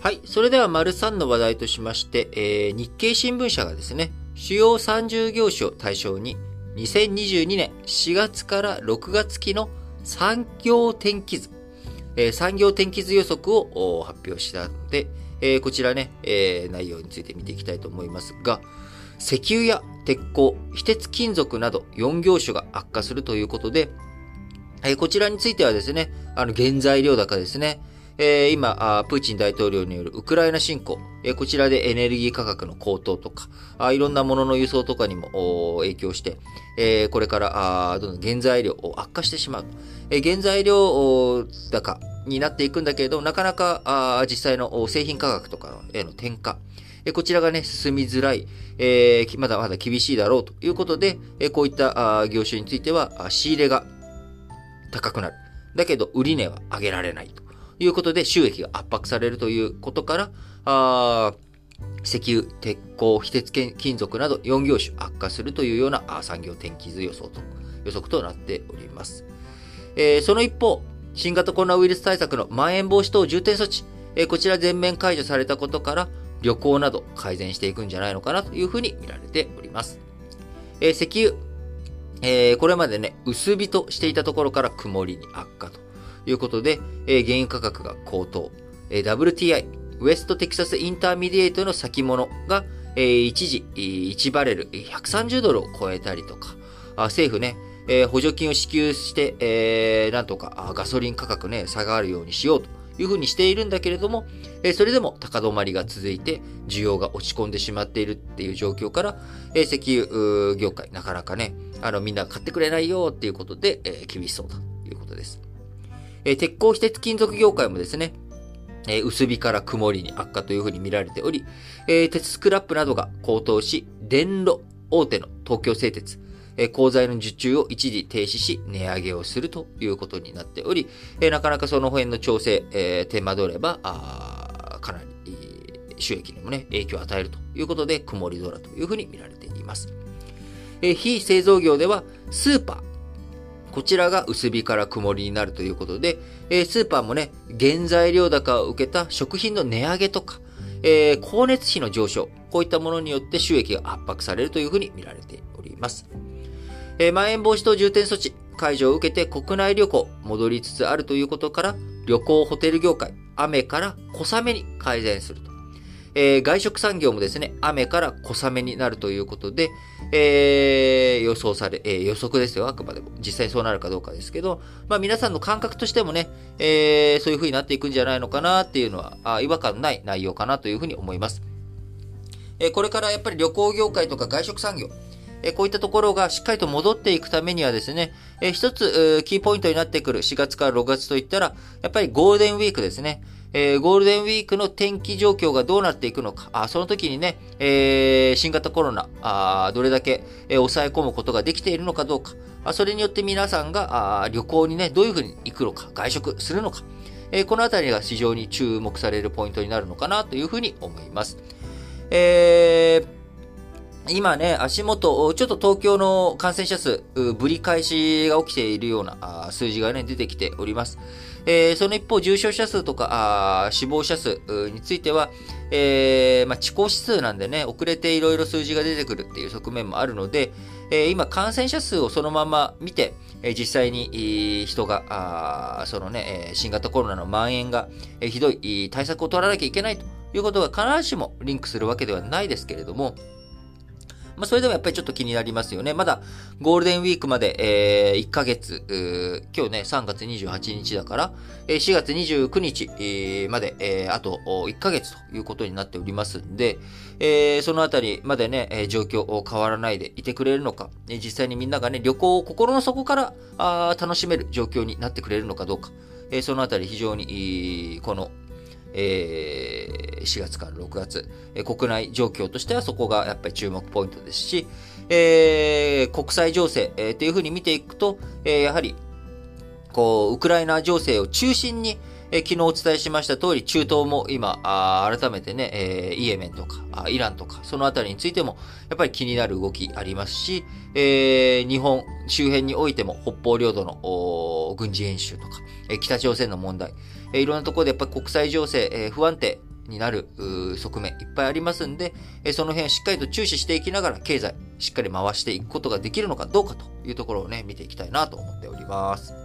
はい。それでは、丸3の話題としまして、えー、日経新聞社がですね、主要30業種を対象に、2022年4月から6月期の産業天気図、えー、産業天気図予測を発表したので、えー、こちらね、えー、内容について見ていきたいと思いますが、石油や鉄鋼、非鉄金属など4業種が悪化するということで、えー、こちらについてはですね、あの、原材料高ですね、えー、今プーチン大統領によるウクライナ侵攻、え、こちらでエネルギー価格の高騰とか、あいろんなものの輸送とかにも影響して、え、これからあどんどん原材料を悪化してしまう。え、原材料高になっていくんだけれど、なかなかあ実際の製品価格とかへの転嫁、えこちらがね、進みづらい、え、まだまだ厳しいだろうということで、えこういったあ業種については仕入れが高くなる。だけど、売値は上げられない。いうことで収益が圧迫されるということから、あ石油、鉄鋼、非鉄金属など4業種悪化するというような産業天気図予想と予測となっております。えー、その一方、新型コロナウイルス対策のまん延防止等重点措置、えー、こちら全面解除されたことから、旅行など改善していくんじゃないのかなというふうに見られております。えー、石油、えー、これまでね、薄日としていたところから曇りに悪化と。いうことで、えー、原油価格が高騰。えー、WTI、 West Texas Intermediate の先物が、えー、一時、1バレル130ドルを超えたりとか、あ政府ね、えー、補助金を支給して、えー、なんとかガソリン価格ね、下がるようにしようというふうにしているんだけれども、えー、それでも高止まりが続いて、需要が落ち込んでしまっているっていう状況から、えー、石油業界、なかなかね、あの、みんな買ってくれないよっていうことで、えー、厳しそうだということです。えー、鉄鋼非鉄金属業界もですね、えー、薄日から曇りに悪化というふうに見られており、えー、鉄スクラップなどが高騰し、電路大手の東京製鉄、え、鋼材の受注を一時停止し、値上げをするということになっており、え、なかなかその辺の調整、えー、手間取れば、あかなり、収益にもね、影響を与えるということで、曇り空というふうに見られています。え、非製造業では、スーパー、こちらが薄日から曇りになるということで、えー、スーパーもね、原材料高を受けた食品の値上げとか、えー、光熱費の上昇、こういったものによって収益が圧迫されるというふうに見られております。えー、まん延防止等重点措置解除を受けて国内旅行戻りつつあるということから、旅行ホテル業界、雨から小雨に改善すると。えー、外食産業もですね、雨から小雨になるということで、えー、予想され、えー、予測ですよ、あくまでも。実際そうなるかどうかですけど、まあ皆さんの感覚としてもね、えー、そういう風になっていくんじゃないのかなっていうのは、あ違和感ない内容かなというふうに思います。えー、これからやっぱり旅行業界とか外食産業、えこういったところがしっかりと戻っていくためにはですね、え一つ、キーポイントになってくる4月から6月といったら、やっぱりゴールデンウィークですね。えー、ゴールデンウィークの天気状況がどうなっていくのか、あその時にね、えー、新型コロナ、あどれだけ、えー、抑え込むことができているのかどうか、あそれによって皆さんがあ旅行にね、どういうふうに行くのか、外食するのか、えー、このあたりが非常に注目されるポイントになるのかなというふうに思います。えー今ね、足元、ちょっと東京の感染者数、ぶり返しが起きているような数字がね、出てきております。えー、その一方、重症者数とか、あ死亡者数については、えー、まあ、地高指数なんでね、遅れていろいろ数字が出てくるっていう側面もあるので、えー、今、感染者数をそのまま見て、えー、実際に人が、あそのね、新型コロナの蔓延が、え、ひどい対策を取らなきゃいけないということが必ずしもリンクするわけではないですけれども、まあ、それでもやっぱりちょっと気になりますよね。まだゴールデンウィークまで、えー、1ヶ月、今日ね、3月28日だから、えー、4月29日、えー、まで、えー、あと1ヶ月ということになっておりますんで、えー、そのあたりまでね、え、状況を変わらないでいてくれるのか、えー、実際にみんながね、旅行を心の底からあ楽しめる状況になってくれるのかどうか、えー、そのあたり非常に、このえー、4月から6月、国内状況としてはそこがやっぱり注目ポイントですし、えー、国際情勢、えー、というふうに見ていくと、えー、やはり、こう、ウクライナ情勢を中心に、え、昨日お伝えしました通り、中東も今、あ改めてね、えー、イエメンとか、イランとか、そのあたりについても、やっぱり気になる動きありますし、えー、日本周辺においても、北方領土の軍事演習とか、えー、北朝鮮の問題、え、いろんなところでやっぱり国際情勢、え、不安定になる側面いっぱいありますんで、えその辺しっかりと注視していきながら経済しっかり回していくことができるのかどうかというところをね、見ていきたいなと思っております。